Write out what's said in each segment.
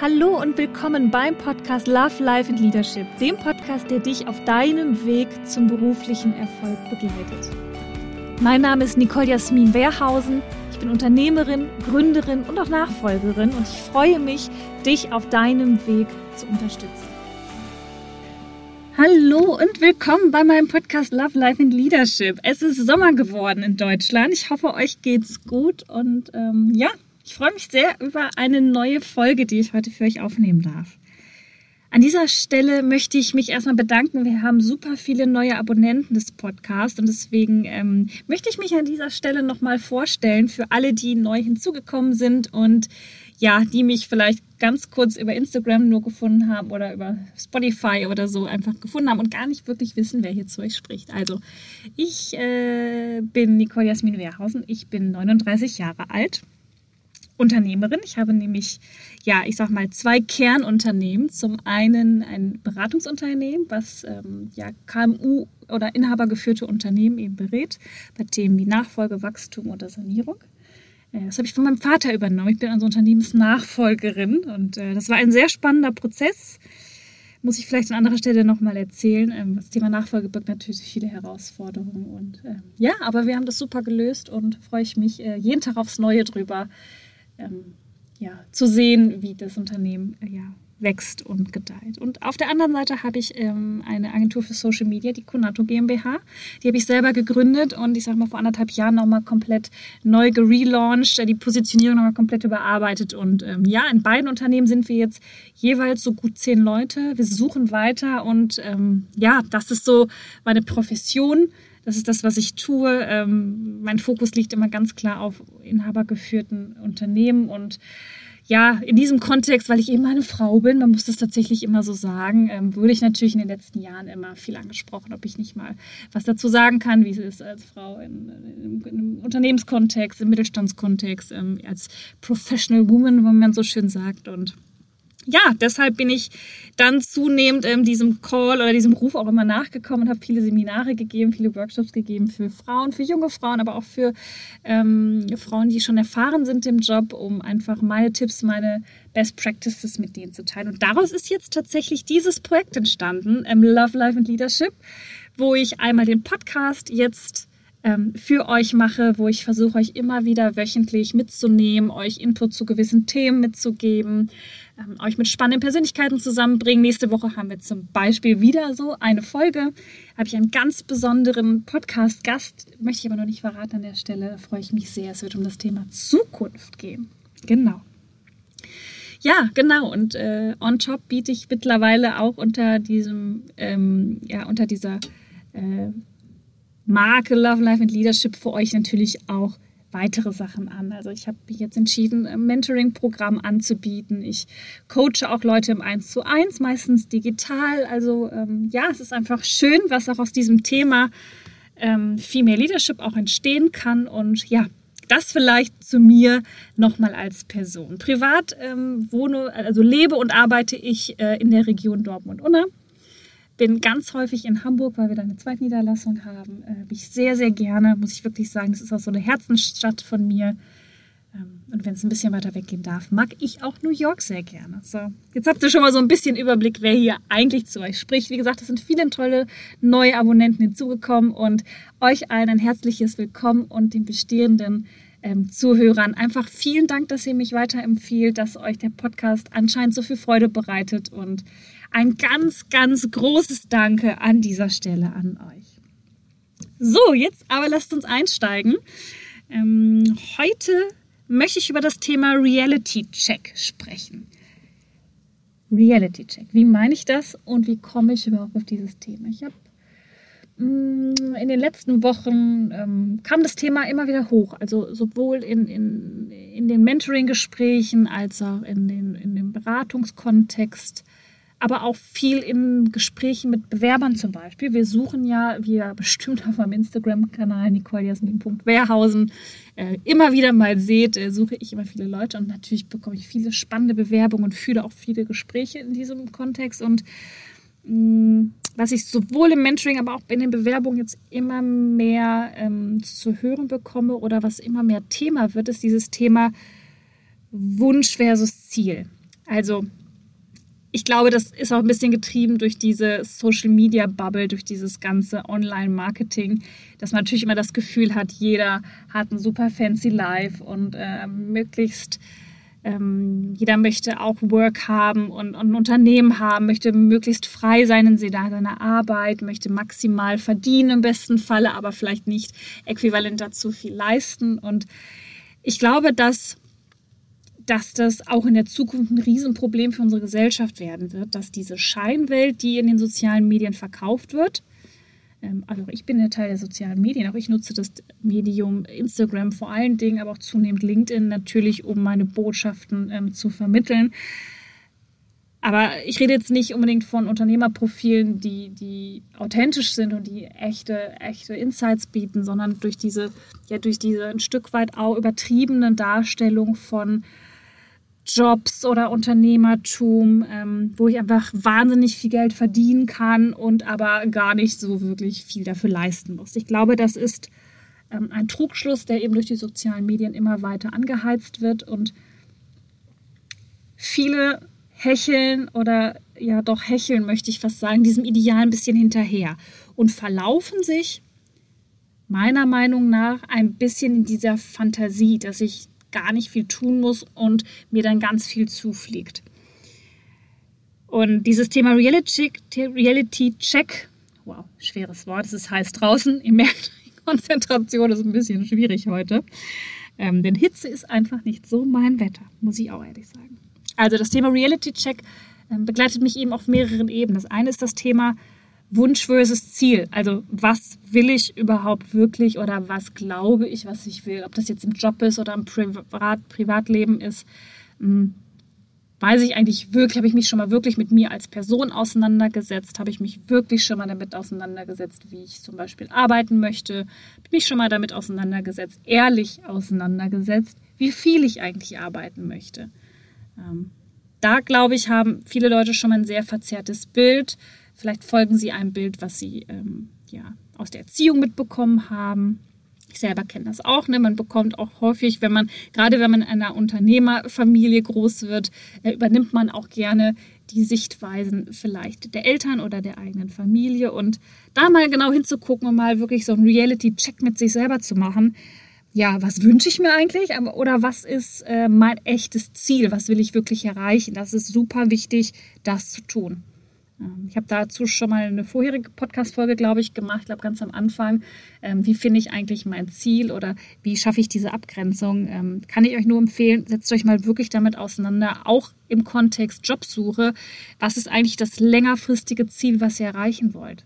Hallo und willkommen beim Podcast Love, Life and Leadership, dem Podcast, der dich auf deinem Weg zum beruflichen Erfolg begleitet. Mein Name ist Nicole Jasmin Wehrhausen. Ich bin Unternehmerin, Gründerin und auch Nachfolgerin und ich freue mich, dich auf deinem Weg zu unterstützen. Hallo und willkommen bei meinem Podcast Love, Life and Leadership. Es ist Sommer geworden in Deutschland. Ich hoffe, euch geht's gut und ähm, ja, ich freue mich sehr über eine neue Folge, die ich heute für euch aufnehmen darf. An dieser Stelle möchte ich mich erstmal bedanken. Wir haben super viele neue Abonnenten des Podcasts und deswegen ähm, möchte ich mich an dieser Stelle nochmal vorstellen für alle, die neu hinzugekommen sind und ja, die mich vielleicht ganz kurz über Instagram nur gefunden haben oder über Spotify oder so einfach gefunden haben und gar nicht wirklich wissen, wer hier zu euch spricht. Also, ich äh, bin Nicole Jasmin Wehrhausen. Ich bin 39 Jahre alt Unternehmerin. Ich habe nämlich, ja, ich sag mal, zwei Kernunternehmen. Zum einen ein Beratungsunternehmen, was ähm, ja KMU oder inhabergeführte Unternehmen eben berät bei Themen wie Nachfolge, Wachstum oder Sanierung. Äh, das habe ich von meinem Vater übernommen. Ich bin also Unternehmensnachfolgerin und äh, das war ein sehr spannender Prozess. Muss ich vielleicht an anderer Stelle nochmal erzählen. Ähm, das Thema Nachfolge birgt natürlich viele Herausforderungen. Und äh, ja, aber wir haben das super gelöst und freue ich mich äh, jeden Tag aufs Neue drüber, ähm, ja, zu sehen, wie das Unternehmen äh, ja, wächst und gedeiht. Und auf der anderen Seite habe ich ähm, eine Agentur für Social Media, die Konato GmbH. Die habe ich selber gegründet und ich sage mal vor anderthalb Jahren nochmal komplett neu gelauncht, äh, die Positionierung nochmal komplett überarbeitet. Und ähm, ja, in beiden Unternehmen sind wir jetzt jeweils so gut zehn Leute. Wir suchen weiter und ähm, ja, das ist so meine Profession das ist das, was ich tue. Ähm, mein Fokus liegt immer ganz klar auf inhabergeführten Unternehmen und ja, in diesem Kontext, weil ich eben eine Frau bin, man muss das tatsächlich immer so sagen, ähm, wurde ich natürlich in den letzten Jahren immer viel angesprochen, ob ich nicht mal was dazu sagen kann, wie es ist als Frau in, in, in einem Unternehmenskontext, im Mittelstandskontext, ähm, als Professional Woman, wie man so schön sagt. Und ja, deshalb bin ich dann zunehmend ähm, diesem Call oder diesem Ruf auch immer nachgekommen und habe viele Seminare gegeben, viele Workshops gegeben für Frauen, für junge Frauen, aber auch für ähm, Frauen, die schon erfahren sind im Job, um einfach meine Tipps, meine Best Practices mit denen zu teilen. Und daraus ist jetzt tatsächlich dieses Projekt entstanden, ähm, Love, Life and Leadership, wo ich einmal den Podcast jetzt ähm, für euch mache, wo ich versuche, euch immer wieder wöchentlich mitzunehmen, euch Input zu gewissen Themen mitzugeben, ähm, euch mit spannenden Persönlichkeiten zusammenbringen. Nächste Woche haben wir zum Beispiel wieder so eine Folge. Habe ich einen ganz besonderen Podcast-Gast, möchte ich aber noch nicht verraten an der Stelle. Freue ich mich sehr. Es wird um das Thema Zukunft gehen. Genau. Ja, genau. Und äh, on top biete ich mittlerweile auch unter diesem, ähm, ja, unter dieser äh, Marke Love, Life and Leadership für euch natürlich auch weitere Sachen an. Also ich habe mich jetzt entschieden, ein Mentoring-Programm anzubieten. Ich coache auch Leute im 1 zu 1, meistens digital. Also ähm, ja, es ist einfach schön, was auch aus diesem Thema ähm, Female Leadership auch entstehen kann. Und ja, das vielleicht zu mir nochmal als Person. Privat ähm, wohne, also lebe und arbeite ich äh, in der Region Dortmund-Unna bin ganz häufig in Hamburg, weil wir da eine Zweitniederlassung haben. Äh, bin ich sehr, sehr gerne, muss ich wirklich sagen. Das ist auch so eine Herzensstadt von mir. Ähm, und wenn es ein bisschen weiter weggehen darf, mag ich auch New York sehr gerne. So, jetzt habt ihr schon mal so ein bisschen Überblick, wer hier eigentlich zu euch spricht. Wie gesagt, es sind viele tolle neue Abonnenten hinzugekommen und euch allen ein herzliches Willkommen und den bestehenden ähm, Zuhörern einfach vielen Dank, dass ihr mich weiterempfiehlt, dass euch der Podcast anscheinend so viel Freude bereitet und ein ganz, ganz großes Danke an dieser Stelle an euch. So, jetzt aber lasst uns einsteigen. Ähm, heute möchte ich über das Thema Reality Check sprechen. Reality Check. Wie meine ich das und wie komme ich überhaupt auf dieses Thema? Ich habe mm, in den letzten Wochen ähm, kam das Thema immer wieder hoch. Also sowohl in, in, in den Mentoring-Gesprächen als auch in, den, in dem Beratungskontext aber auch viel in Gesprächen mit Bewerbern zum Beispiel. Wir suchen ja, wie ihr bestimmt auf meinem Instagram-Kanal nicolejasmin.wehrhausen äh, immer wieder mal seht, äh, suche ich immer viele Leute und natürlich bekomme ich viele spannende Bewerbungen und fühle auch viele Gespräche in diesem Kontext und mh, mm, was ich sowohl im Mentoring, aber auch in den Bewerbungen jetzt immer mehr ähm, zu hören bekomme oder was immer mehr Thema wird, ist dieses Thema Wunsch versus Ziel. Also ich glaube, das ist auch ein bisschen getrieben durch diese Social Media Bubble, durch dieses ganze Online-Marketing, dass man natürlich immer das Gefühl hat, jeder hat ein super fancy Life und äh, möglichst ähm, jeder möchte auch Work haben und, und, ein Unternehmen haben, möchte möglichst frei sein in seiner Arbeit, möchte maximal verdienen im besten Falle, aber vielleicht nicht äquivalent dazu viel leisten. Und ich glaube, dass dass das auch in der Zukunft ein Riesenproblem für unsere Gesellschaft werden wird, dass diese Scheinwelt, die in den sozialen Medien verkauft wird, ähm, also ich bin ja Teil der sozialen Medien, auch ich nutze das Medium Instagram vor allen Dingen, aber auch zunehmend LinkedIn natürlich, um meine Botschaften ähm, zu vermitteln. Aber ich rede jetzt nicht unbedingt von Unternehmerprofilen, die, die authentisch sind und die echte, echte Insights bieten, sondern durch diese, ja, durch diese ein Stück weit auch übertriebene Darstellung von Jobs oder Unternehmertum, ähm, wo ich einfach wahnsinnig viel Geld verdienen kann und aber gar nicht so wirklich viel dafür leisten muss. Ich glaube, das ist ähm, ein Trugschluss, der eben durch die sozialen Medien immer weiter angeheizt wird und viele hecheln oder ja doch hecheln, möchte ich fast sagen, diesem Ideal ein bisschen hinterher und verlaufen sich meiner Meinung nach ein bisschen in dieser Fantasie, dass ich gar nicht viel tun muss und mir dann ganz viel zufliegt. Und dieses Thema Reality, Check, wow, schweres Wort, es ist heiß draußen. Ihr merkt, Konzentration ist ein bisschen schwierig heute. Ähm, denn Hitze ist einfach nicht so mein Wetter, muss ich auch ehrlich sagen. Also das Thema Reality Check ähm, begleitet mich eben auf mehreren Ebenen. Das eine ist das Thema Wunsch versus Ziel. Also was will ich überhaupt wirklich oder was glaube ich, was ich will. Ob das jetzt im Job ist oder im Privat Privatleben ist, hm, weiß ich eigentlich wirklich, habe ich mich schon mal wirklich mit mir als Person auseinandergesetzt, habe ich mich wirklich schon mal damit auseinandergesetzt, wie ich zum Beispiel arbeiten möchte, habe mich schon mal damit auseinandergesetzt, ehrlich auseinandergesetzt, wie viel ich eigentlich arbeiten möchte. Ähm, da glaube ich, haben viele Leute schon mal ein sehr verzerrtes Bild Vielleicht folgen sie einem Bild, was sie ähm, ja, aus der Erziehung mitbekommen haben. Ich selber kenne das auch. Ne? Man bekommt auch häufig, wenn man, gerade wenn man in einer Unternehmerfamilie groß wird, äh, übernimmt man auch gerne die Sichtweisen vielleicht der Eltern oder der eigenen Familie. Und da mal genau hinzugucken und mal wirklich so einen Reality-Check mit sich selber zu machen. Ja, was wünsche ich mir eigentlich? Oder was ist äh, mein echtes Ziel? Was will ich wirklich erreichen? Das ist super wichtig, das zu tun. Ähm, ich habe dazu schon mal eine vorherige Podcast-Folge, glaube ich, gemacht, glaube ganz am Anfang. Ähm, wie finde ich eigentlich mein Ziel oder wie schaffe ich diese Abgrenzung? Ähm, kann ich euch nur empfehlen, setzt euch mal wirklich damit auseinander, auch im Kontext Jobsuche. Was ist eigentlich das längerfristige Ziel, was ihr erreichen wollt?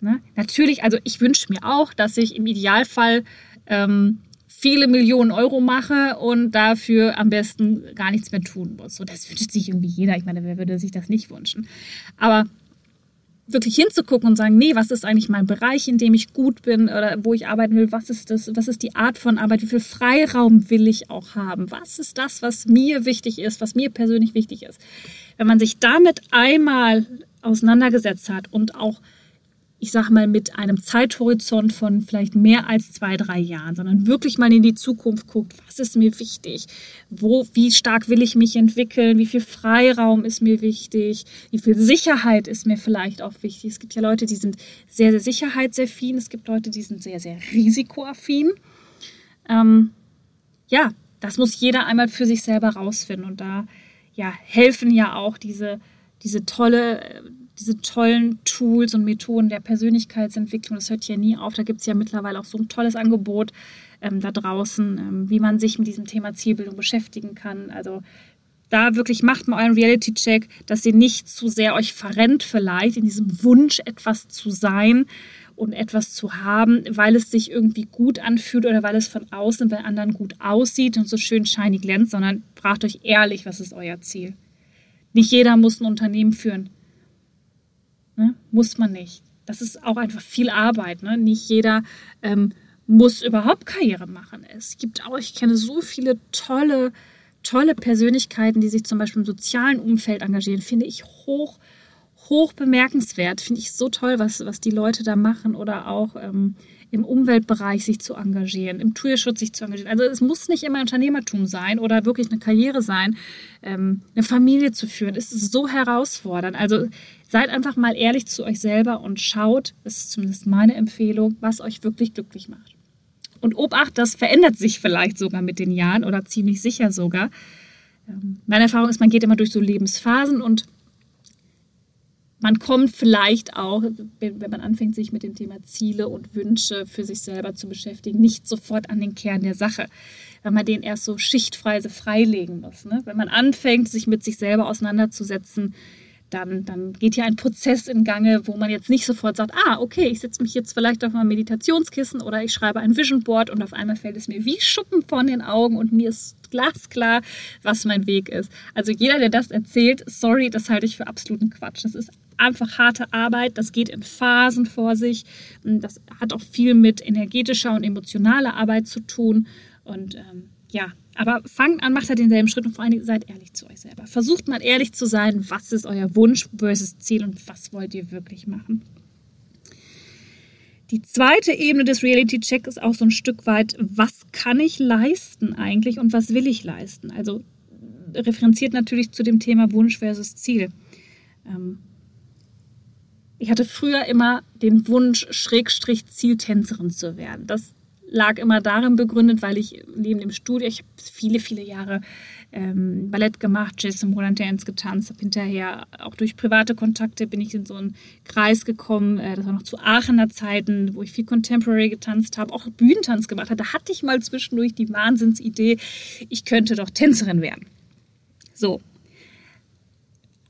Ne? Natürlich, also ich wünsche mir auch, dass ich im Idealfall ähm, viele Millionen Euro mache und dafür am besten gar nichts mehr tun muss. So, das wünscht sich irgendwie jeder. Ich meine, wer würde sich das nicht wünschen? Aber wirklich hinzugucken und sagen, nee, was ist eigentlich mein Bereich, in dem ich gut bin oder wo ich arbeiten will? Was ist das? Was ist die Art von Arbeit? Wie viel Freiraum will ich auch haben? Was ist das, was mir wichtig ist, was mir persönlich wichtig ist? Wenn man sich damit einmal auseinandergesetzt hat und auch ich sag mal, mit einem Zeithorizont von vielleicht mehr als zwei, drei Jahren, sondern wirklich mal in die Zukunft guckt, was ist mir wichtig, wo, wie stark will ich mich entwickeln, wie viel Freiraum ist mir wichtig, wie viel Sicherheit ist mir vielleicht auch wichtig. Es gibt ja Leute, die sind sehr, sehr sicherheitsaffin, es gibt Leute, die sind sehr, sehr risikoaffin. Ähm, ja, das muss jeder einmal für sich selber rausfinden. Und da ja, helfen ja auch diese, diese tolle diese tollen Tools und Methoden der Persönlichkeitsentwicklung, das hört ja nie auf. Da gibt es ja mittlerweile auch so ein tolles Angebot ähm, da draußen, ähm, wie man sich mit diesem Thema Zielbildung beschäftigen kann. Also da wirklich macht mal euren Reality-Check, dass ihr nicht zu sehr euch verrennt vielleicht in diesem Wunsch, etwas zu sein und etwas zu haben, weil es sich irgendwie gut anfühlt oder weil es von außen bei anderen gut aussieht und so schön shiny glänzt, sondern fragt euch ehrlich, was ist euer Ziel. Nicht jeder muss ein Unternehmen führen. Ne? Muss man nicht. Das ist auch einfach viel Arbeit. Ne? Nicht jeder ähm, muss überhaupt Karriere machen. Es gibt auch, ich kenne so viele tolle, tolle Persönlichkeiten, die sich zum Beispiel im sozialen Umfeld engagieren. Finde ich hoch, hoch bemerkenswert. Finde ich so toll, was, was die Leute da machen oder auch ähm, im Umweltbereich sich zu engagieren, im Tierschutz sich zu engagieren. Also es muss nicht immer Unternehmertum sein oder wirklich eine Karriere sein, ähm, eine Familie zu führen. Es ist so herausfordernd. Also seid einfach mal ehrlich zu euch selber und schaut, das ist zumindest meine Empfehlung, was euch wirklich glücklich macht. Und Obacht, das verändert sich vielleicht sogar mit den Jahren oder ziemlich sicher sogar. Ähm, meine Erfahrung ist, man geht immer durch so Lebensphasen und man kommt vielleicht auch, wenn man anfängt, sich mit dem Thema Ziele und Wünsche für sich selber zu beschäftigen, nicht sofort an den Kern der Sache, weil man den erst so schichtweise freilegen muss. Ne? Wenn man anfängt, sich mit sich selber auseinanderzusetzen, dann, dann geht hier ein Prozess in Gange, wo man jetzt nicht sofort sagt, ah, okay, ich setze mich jetzt vielleicht auf mein Meditationskissen oder ich schreibe ein Vision Board und auf einmal fällt es mir wie Schuppen von den Augen und mir ist glasklar, was mein Weg ist. Also jeder, der das erzählt, sorry, das halte ich für absoluten Quatsch. Das ist einfach harte Arbeit, das geht in Phasen vor sich. Das hat auch viel mit energetischer und emotionaler Arbeit zu tun. Und ähm, ja, aber fangt an, macht halt denselben Schritt und vor allem seid ehrlich zu euch selber. Versucht mal ehrlich zu sein, was ist euer Wunsch versus Ziel und was wollt ihr wirklich machen. Die zweite Ebene des Reality Check ist auch so ein Stück weit, was kann ich leisten eigentlich und was will ich leisten? Also referenziert natürlich zu dem Thema Wunsch versus Ziel. Ähm, ich hatte früher immer den Wunsch, Schrägstrich Zieltänzerin zu werden. Das lag immer darin begründet, weil ich neben dem Studium, ich habe viele, viele Jahre ähm, Ballett gemacht, Jazz und Modern Dance getanzt, habe hinterher auch durch private Kontakte bin ich in so einen Kreis gekommen, äh, das war noch zu Aachener Zeiten, wo ich viel Contemporary getanzt habe, auch Bühnentanz gemacht habe. Da hatte ich mal zwischendurch die Wahnsinnsidee, ich könnte doch Tänzerin werden. So.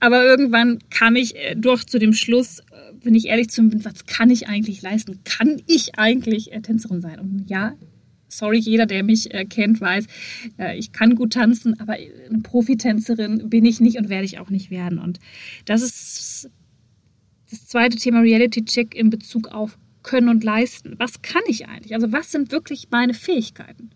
Aber irgendwann kam ich äh, doch zu dem Schluss, wenn ich ehrlich zu mir bin, was kann ich eigentlich leisten? Kann ich eigentlich äh, Tänzerin sein? Und ja, sorry, jeder, der mich äh, kennt, weiß, äh, ich kann gut tanzen, aber eine Profitänzerin bin ich nicht und werde ich auch nicht werden. Und das ist das zweite Thema Reality Check in Bezug auf Können und Leisten. Was kann ich eigentlich? Also was sind wirklich meine Fähigkeiten?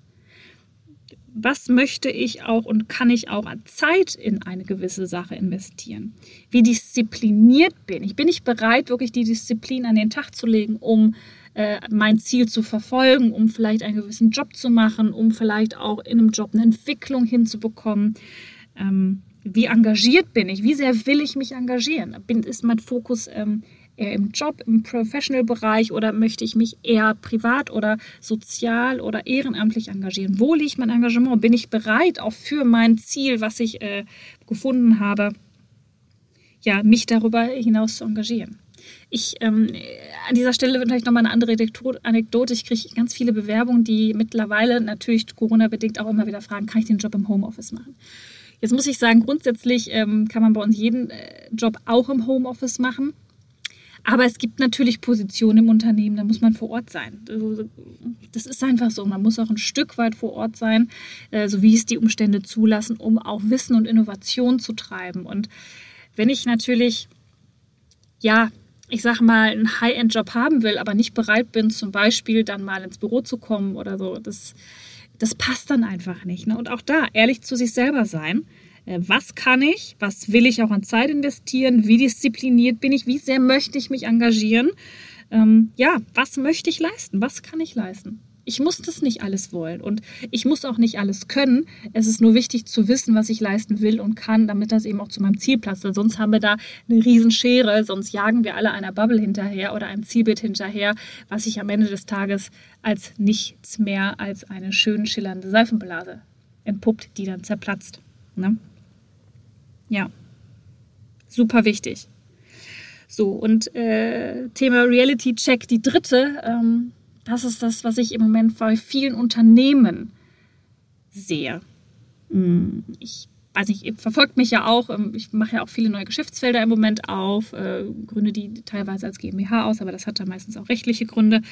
Was möchte ich auch und kann ich auch an Zeit in eine gewisse Sache investieren? Wie diszipliniert bin ich? Bin ich bereit, wirklich die Disziplin an den Tag zu legen, um äh, mein Ziel zu verfolgen, um vielleicht einen gewissen Job zu machen, um vielleicht auch in einem Job eine Entwicklung hinzubekommen? Ähm, wie engagiert bin ich? Wie sehr will ich mich engagieren? Bin, ist mein Fokus ähm, eher im Job, im Professional-Bereich oder möchte ich mich eher privat oder sozial oder ehrenamtlich engagieren? Wo liegt mein Engagement? Bin ich bereit, auch für mein Ziel, was ich äh, gefunden habe, ja, mich darüber hinaus zu engagieren? Ich, ähm, an dieser Stelle vielleicht nochmal eine andere Anekdote. Ich kriege ganz viele Bewerbungen, die mittlerweile natürlich Corona-bedingt auch immer wieder fragen, kann ich den Job im Homeoffice machen? Jetzt muss ich sagen, grundsätzlich ähm, kann man bei uns jeden äh, Job auch im Homeoffice machen. Aber es gibt natürlich Positionen im Unternehmen, da muss man vor Ort sein. Also, das ist einfach so. Man muss auch ein Stück weit vor Ort sein, äh, so wie es die Umstände zulassen, um auch Wissen und Innovation zu treiben. Und wenn ich natürlich, ja, ich sage mal, einen High-End-Job haben will, aber nicht bereit bin, zum Beispiel dann mal ins Büro zu kommen oder so, das, das passt dann einfach nicht. Ne? Und auch da ehrlich zu sich selber sein was kann ich, was will ich auch an Zeit investieren, wie diszipliniert bin ich, wie sehr möchte ich mich engagieren. Ähm, ja, was möchte ich leisten, was kann ich leisten. Ich muss das nicht alles wollen und ich muss auch nicht alles können. Es ist nur wichtig zu wissen, was ich leisten will und kann, damit das eben auch zu meinem Ziel passt. Weil sonst haben wir da eine Riesenschere, sonst jagen wir alle einer Bubble hinterher oder einem Zielbild hinterher, was sich am Ende des Tages als nichts mehr als eine schön schillernde Seifenblase entpuppt, die dann zerplatzt. Ne? Ja. Super wichtig. So, und äh, Thema Reality Check, die dritte, ähm, das ist das, was ich im Moment bei vielen Unternehmen sehe. Hm, ich weiß nicht, ihr verfolgt mich ja auch. Ähm, ich mache ja auch viele neue Geschäftsfelder im Moment auf, äh, gründe die teilweise als GmbH aus, aber das hat da meistens auch rechtliche Gründe.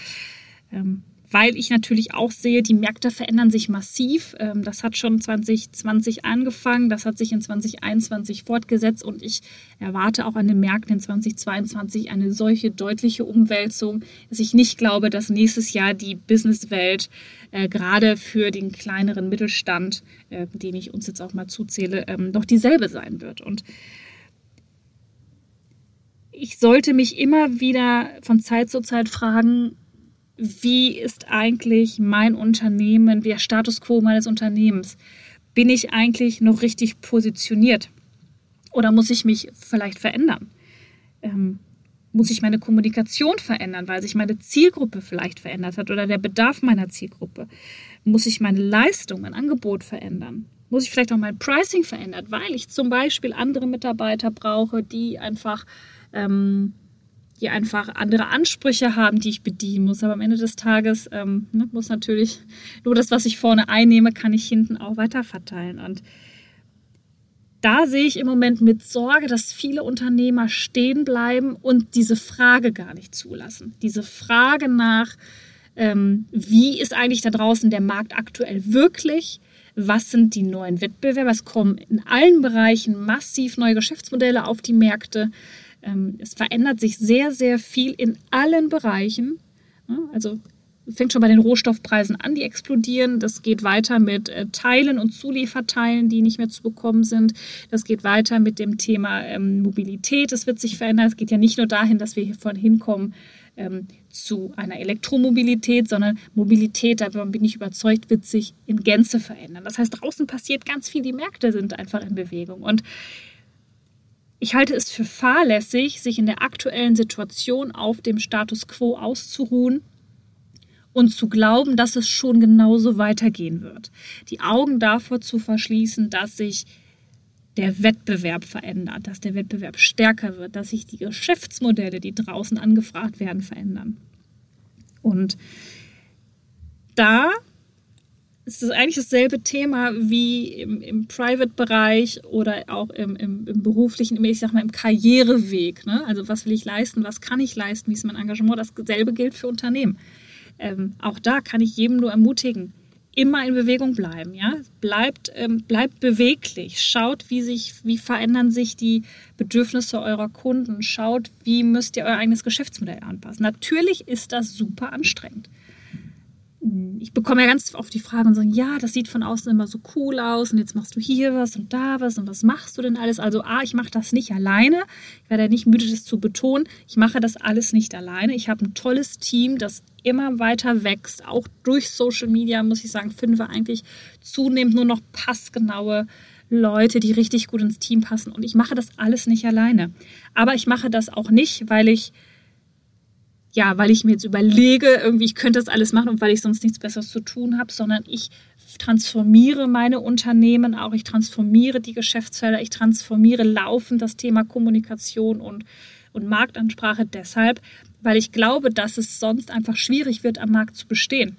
Ähm, weil ich natürlich auch sehe, die Märkte verändern sich massiv. Ähm, das hat schon 2020 angefangen, das hat sich in 2021 fortgesetzt und ich erwarte auch an den Märkten in 2022 eine solche deutliche Umwälzung, dass ich nicht glaube, dass nächstes Jahr die Businesswelt äh, gerade für den kleineren Mittelstand, äh, dem ich uns jetzt auch mal zuzähle, ähm, noch dieselbe sein wird. Und ich sollte mich immer wieder von Zeit zu Zeit fragen, wie ist eigentlich mein Unternehmen, der Status quo meines Unternehmens? Bin ich eigentlich noch richtig positioniert? Oder muss ich mich vielleicht verändern? Ähm, muss ich meine Kommunikation verändern, weil sich meine Zielgruppe vielleicht verändert hat oder der Bedarf meiner Zielgruppe? Muss ich meine Leistung, mein Angebot verändern? Muss ich vielleicht auch mein Pricing verändern, weil ich zum Beispiel andere Mitarbeiter brauche, die einfach ähm, die einfach andere Ansprüche haben, die ich bedienen muss. Aber am Ende des Tages ähm, ne, muss natürlich nur das, was ich vorne einnehme, kann ich hinten auch weiter verteilen. Und da sehe ich im Moment mit Sorge, dass viele Unternehmer stehen bleiben und diese Frage gar nicht zulassen. Diese Frage nach, ähm, wie ist eigentlich da draußen der Markt aktuell wirklich? Was sind die neuen Wettbewerber? Es kommen in allen Bereichen massiv neue Geschäftsmodelle auf die Märkte. Ähm, es verändert sich sehr, sehr viel in allen Bereichen. Also fängt schon bei den Rohstoffpreisen an, die explodieren. Das geht weiter mit äh, Teilen und Zulieferteilen, die nicht mehr zu bekommen sind. Das geht weiter mit dem Thema ähm, Mobilität. Das wird sich verändern. Es geht ja nicht nur dahin, dass wir hiervon hinkommen ähm, zu einer Elektromobilität, sondern Mobilität, da bin ich überzeugt, wird sich in Gänze verändern. Das heißt, draußen passiert ganz viel. Die Märkte sind einfach in Bewegung. Und ich halte es für fahrlässig, sich in der aktuellen Situation auf dem Status quo auszuruhen und zu glauben, dass es schon genauso weitergehen wird. Die Augen davor zu verschließen, dass sich der Wettbewerb verändert, dass der Wettbewerb stärker wird, dass sich die Geschäftsmodelle, die draußen angefragt werden, verändern. Und da es ist eigentlich dasselbe Thema wie im, im Private-Bereich oder auch im, im, im, beruflichen, ich sag mal, im Karriereweg. Ne? Also was will ich leisten, was kann ich leisten, wie ist mein Engagement? Dasselbe gilt für Unternehmen. Ähm, auch da kann ich jedem nur ermutigen, immer in Bewegung bleiben. Ja? Bleibt, ähm, bleibt beweglich. Schaut, wie, sich, wie verändern sich die Bedürfnisse eurer Kunden. Schaut, wie müsst ihr euer eigenes Geschäftsmodell anpassen. Natürlich ist das super anstrengend ich bekomme ja ganz oft die Frage und sagen, ja, das sieht von außen immer so cool aus und jetzt machst du hier was und da was und was machst du denn alles? Also A, ich mache das nicht alleine. Ich werde nicht müde, das zu betonen. Ich mache das alles nicht alleine. Ich habe ein tolles Team, das immer weiter wächst. Auch durch Social Media, muss ich sagen, finden wir eigentlich zunehmend nur noch passgenaue Leute, die richtig gut ins Team passen. Und ich mache das alles nicht alleine. Aber ich mache das auch nicht, weil ich ja, weil ich mir jetzt überlege, irgendwie, ich könnte das alles machen und weil ich sonst nichts Besseres zu tun habe, sondern ich transformiere meine Unternehmen auch, ich transformiere die Geschäftsfelder, ich transformiere laufend das Thema Kommunikation und, und Marktansprache deshalb, weil ich glaube, dass es sonst einfach schwierig wird, am Markt zu bestehen.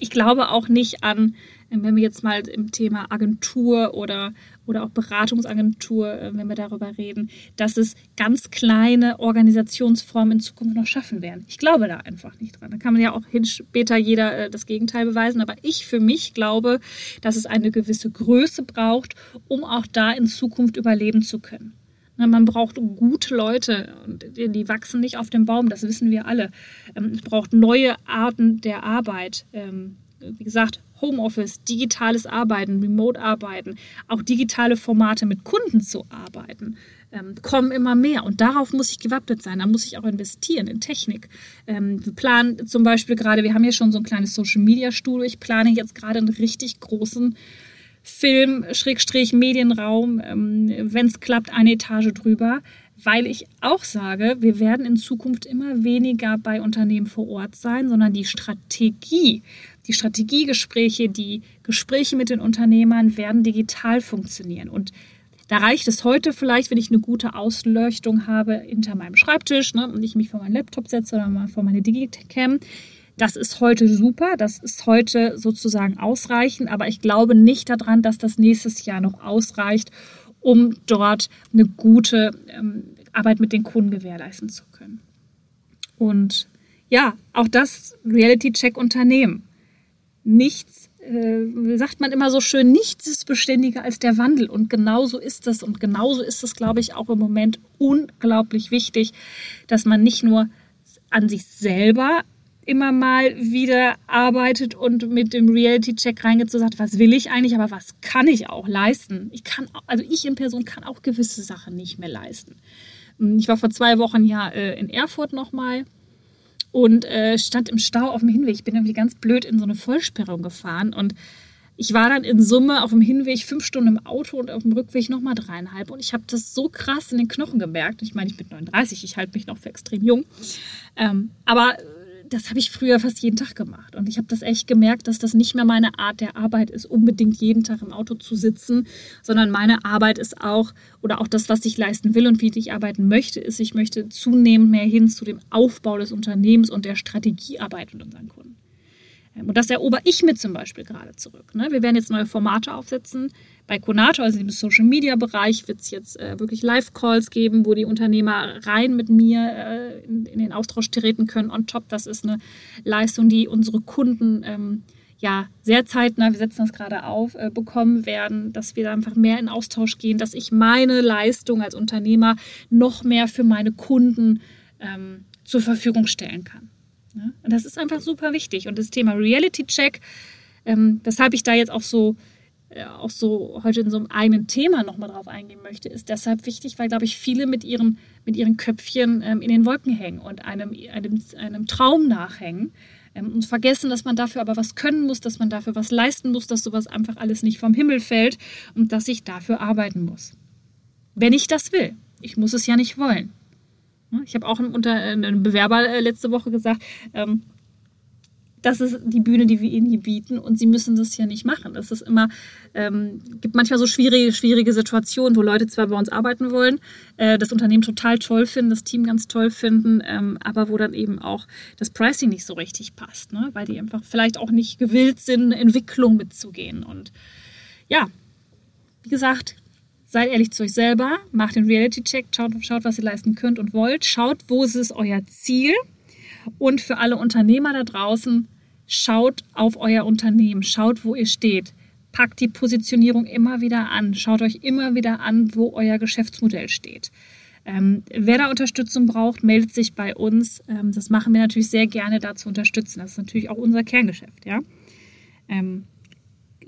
Ich glaube auch nicht an wenn wir jetzt mal im Thema Agentur oder, oder auch Beratungsagentur, äh, wenn wir darüber reden, dass es ganz kleine Organisationsformen in Zukunft noch schaffen werden. Ich glaube da einfach nicht dran. Da kann man ja auch hin später jeder äh, das Gegenteil beweisen. Aber ich für mich glaube, dass es eine gewisse Größe braucht, um auch da in Zukunft überleben zu können. Man braucht gute Leute und die wachsen nicht auf dem Baum, das wissen wir alle. Ähm, es braucht neue Arten der Arbeit. Wie gesagt, Homeoffice, digitales Arbeiten, Remote-Arbeiten, auch digitale Formate mit Kunden zu arbeiten, ähm, kommen immer mehr. Und darauf muss ich gewappnet sein. Da muss ich auch investieren in Technik. Ähm, wir planen zum Beispiel gerade, wir haben hier schon so ein kleines Social-Media-Studio. Ich plane jetzt gerade einen richtig großen Film, Schrägstrich, Medienraum, ähm, wenn es klappt, eine Etage drüber, weil ich auch sage, wir werden in Zukunft immer weniger bei Unternehmen vor Ort sein, sondern die Strategie, die Strategiegespräche, die Gespräche mit den Unternehmern werden digital funktionieren. Und da reicht es heute vielleicht, wenn ich eine gute Ausleuchtung habe hinter meinem Schreibtisch ne, und ich mich vor meinen Laptop setze oder mal vor meine Digicam. Das ist heute super, das ist heute sozusagen ausreichend, aber ich glaube nicht daran, dass das nächstes Jahr noch ausreicht, um dort eine gute ähm, Arbeit mit den Kunden gewährleisten zu können. Und ja, auch das Reality-Check-Unternehmen. Nichts, äh, sagt man immer so schön, nichts ist beständiger als der Wandel. Und genauso ist es. Und genauso ist es, glaube ich, auch im Moment unglaublich wichtig, dass man nicht nur an sich selber immer mal wieder arbeitet und mit dem Reality-Check reingeht, so sagt, was will ich eigentlich, aber was kann ich auch leisten? Ich kann, also ich in Person kann auch gewisse Sachen nicht mehr leisten. Ich war vor zwei Wochen ja äh, in Erfurt nochmal und äh, stand im Stau auf dem Hinweg. Ich bin irgendwie ganz blöd in so eine Vollsperrung gefahren und ich war dann in Summe auf dem Hinweg fünf Stunden im Auto und auf dem Rückweg nochmal dreieinhalb. Und ich habe das so krass in den Knochen gemerkt. Ich meine, ich bin 39, ich halte mich noch für extrem jung. Ähm, aber das habe ich früher fast jeden Tag gemacht. Und ich habe das echt gemerkt, dass das nicht mehr meine Art der Arbeit ist, unbedingt jeden Tag im Auto zu sitzen, sondern meine Arbeit ist auch, oder auch das, was ich leisten will und wie ich arbeiten möchte, ist, ich möchte zunehmend mehr hin zu dem Aufbau des Unternehmens und der Strategiearbeit mit unseren Kunden. Und das erober ich mir zum Beispiel gerade zurück. Ne? Wir werden jetzt neue Formate aufsetzen. Bei Konato, also im Social Media Bereich, wird es jetzt äh, wirklich Live-Calls geben, wo die Unternehmer rein mit mir äh, in, in, den Austausch treten können. On top, das ist eine Leistung, die unsere Kunden ähm, ja sehr zeitnah, wir setzen das gerade auf, äh, bekommen werden, dass wir da einfach mehr in Austausch gehen, dass ich meine Leistung als Unternehmer noch mehr für meine Kunden ähm, zur Verfügung stellen kann. Ne? Und das ist einfach super wichtig. Und das Thema Reality Check, ähm, weshalb ich da jetzt auch so, auch so heute in so einem eigenen Thema nochmal drauf eingehen möchte, ist deshalb wichtig, weil, glaube ich, viele mit ihren, mit ihren Köpfchen ähm, in den Wolken hängen und einem, einem, einem Traum nachhängen ähm, und vergessen, dass man dafür aber was können muss, dass man dafür was leisten muss, dass sowas einfach alles nicht vom Himmel fällt und dass ich dafür arbeiten muss. Wenn ich das will. Ich muss es ja nicht wollen. Ich habe auch äh, einem Bewerber äh, letzte Woche gesagt, ähm, das ist die Bühne, die wir ihnen hier bieten und sie müssen das ja nicht machen. Es ist immer, ähm, gibt manchmal so schwierige, schwierige Situationen, wo Leute zwar bei uns arbeiten wollen, äh, das Unternehmen total toll finden, das Team ganz toll finden, ähm, aber wo dann eben auch das Pricing nicht so richtig passt, ne? weil die einfach vielleicht auch nicht gewillt sind, Entwicklung mitzugehen. Und ja, wie gesagt, Seid ehrlich zu euch selber, macht den Reality-Check, schaut, schaut, was ihr leisten könnt und wollt, schaut, wo ist es euer Ziel. Und für alle Unternehmer da draußen, schaut auf euer Unternehmen, schaut, wo ihr steht. Packt die Positionierung immer wieder an, schaut euch immer wieder an, wo euer Geschäftsmodell steht. Ähm, wer da Unterstützung braucht, meldet sich bei uns. Ähm, das machen wir natürlich sehr gerne, da zu unterstützen. Das ist natürlich auch unser Kerngeschäft, ja. Ähm,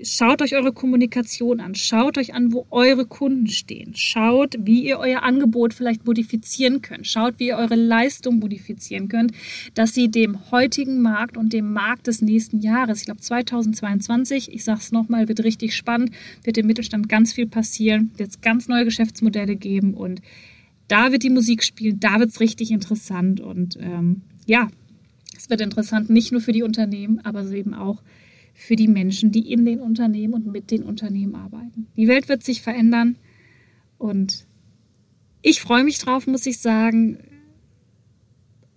Schaut euch eure Kommunikation an. Schaut euch an, wo eure Kunden stehen. Schaut, wie ihr euer Angebot vielleicht modifizieren könnt. Schaut, wie ihr eure Leistung modifizieren könnt, dass sie dem heutigen Markt und dem Markt des nächsten Jahres, ich glaube 2022, ich sage es nochmal, wird richtig spannend, wird im Mittelstand ganz viel passieren, wird es ganz neue Geschäftsmodelle geben und da wird die Musik spielen, da wird es richtig interessant und ähm, ja, es wird interessant nicht nur für die Unternehmen, aber eben auch für die Menschen, die in den Unternehmen und mit den Unternehmen arbeiten. Die Welt wird sich verändern und ich freue mich drauf, muss ich sagen.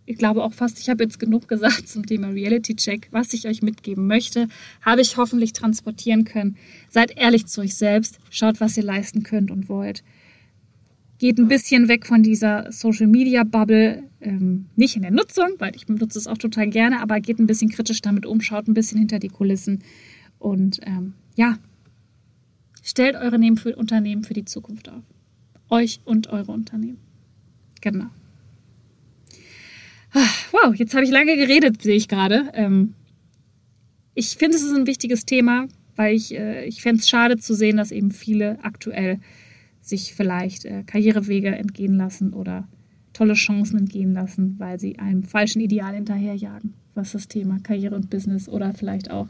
Ich glaube auch fast, ich habe jetzt genug gesagt zum Thema Reality Check. Was ich euch mitgeben möchte, habe ich hoffentlich transportieren können. Seid ehrlich zu euch selbst, schaut, was ihr leisten könnt und wollt geht ein bisschen weg von dieser Social Media Bubble, ähm, nicht in der Nutzung, weil ich nutze es auch total gerne, aber geht ein bisschen kritisch damit um, schaut ein bisschen hinter die Kulissen und ähm, ja, stellt eure für, Unternehmen für die Zukunft auf. Euch und eure Unternehmen. Genau. Ah, wow, jetzt habe ich lange geredet, sehe ich gerade. Ähm, ich finde, es ist ein wichtiges Thema, weil ich, äh, ich fände es schade zu sehen, dass eben viele aktuell sich vielleicht äh, Karrierewege entgehen lassen oder tolle Chancen entgehen lassen, weil sie einem falschen Ideal hinterherjagen, was das Thema Karriere und Business oder vielleicht auch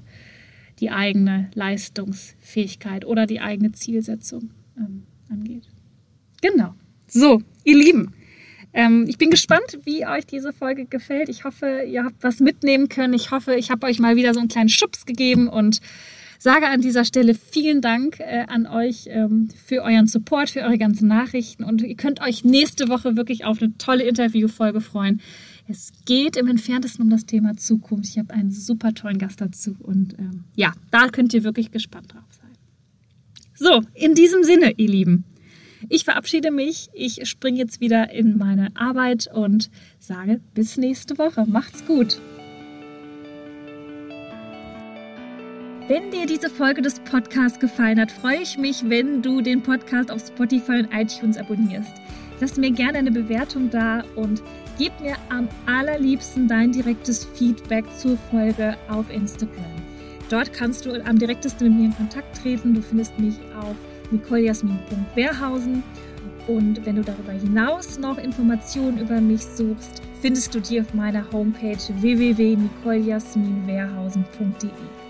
die eigene Leistungsfähigkeit oder die eigene Zielsetzung ähm, angeht. Genau. So, ihr Lieben, ähm, ich bin gespannt, wie euch diese Folge gefällt. Ich hoffe, ihr habt was mitnehmen können. Ich hoffe, ich habe euch mal wieder so einen kleinen Schubs gegeben und sage an dieser Stelle vielen Dank äh, an euch ähm, für euren Support, für eure ganzen Nachrichten und ihr könnt euch nächste Woche wirklich auf eine tolle Interviewfolge freuen. Es geht im entferntesten um das Thema Zukunft. Ich habe einen super tollen Gast dazu und ähm, ja, da könnt ihr wirklich gespannt drauf sein. So, in diesem Sinne, ihr Lieben. Ich verabschiede mich. Ich springe jetzt wieder in meine Arbeit und sage bis nächste Woche. Macht's gut. Wenn dir diese Folge des Podcasts gefallen hat, freue ich mich, wenn du den Podcast auf Spotify und iTunes abonnierst. Lass mir gerne eine Bewertung da und gib mir am allerliebsten dein direktes Feedback zur Folge auf Instagram. Dort kannst du am direktesten mit mir in Kontakt treten. Du findest mich auf nicolejasmin.wehrhausen Und wenn du darüber hinaus noch Informationen über mich suchst, findest du die auf meiner Homepage www.nicolejasminwehrhausen.de.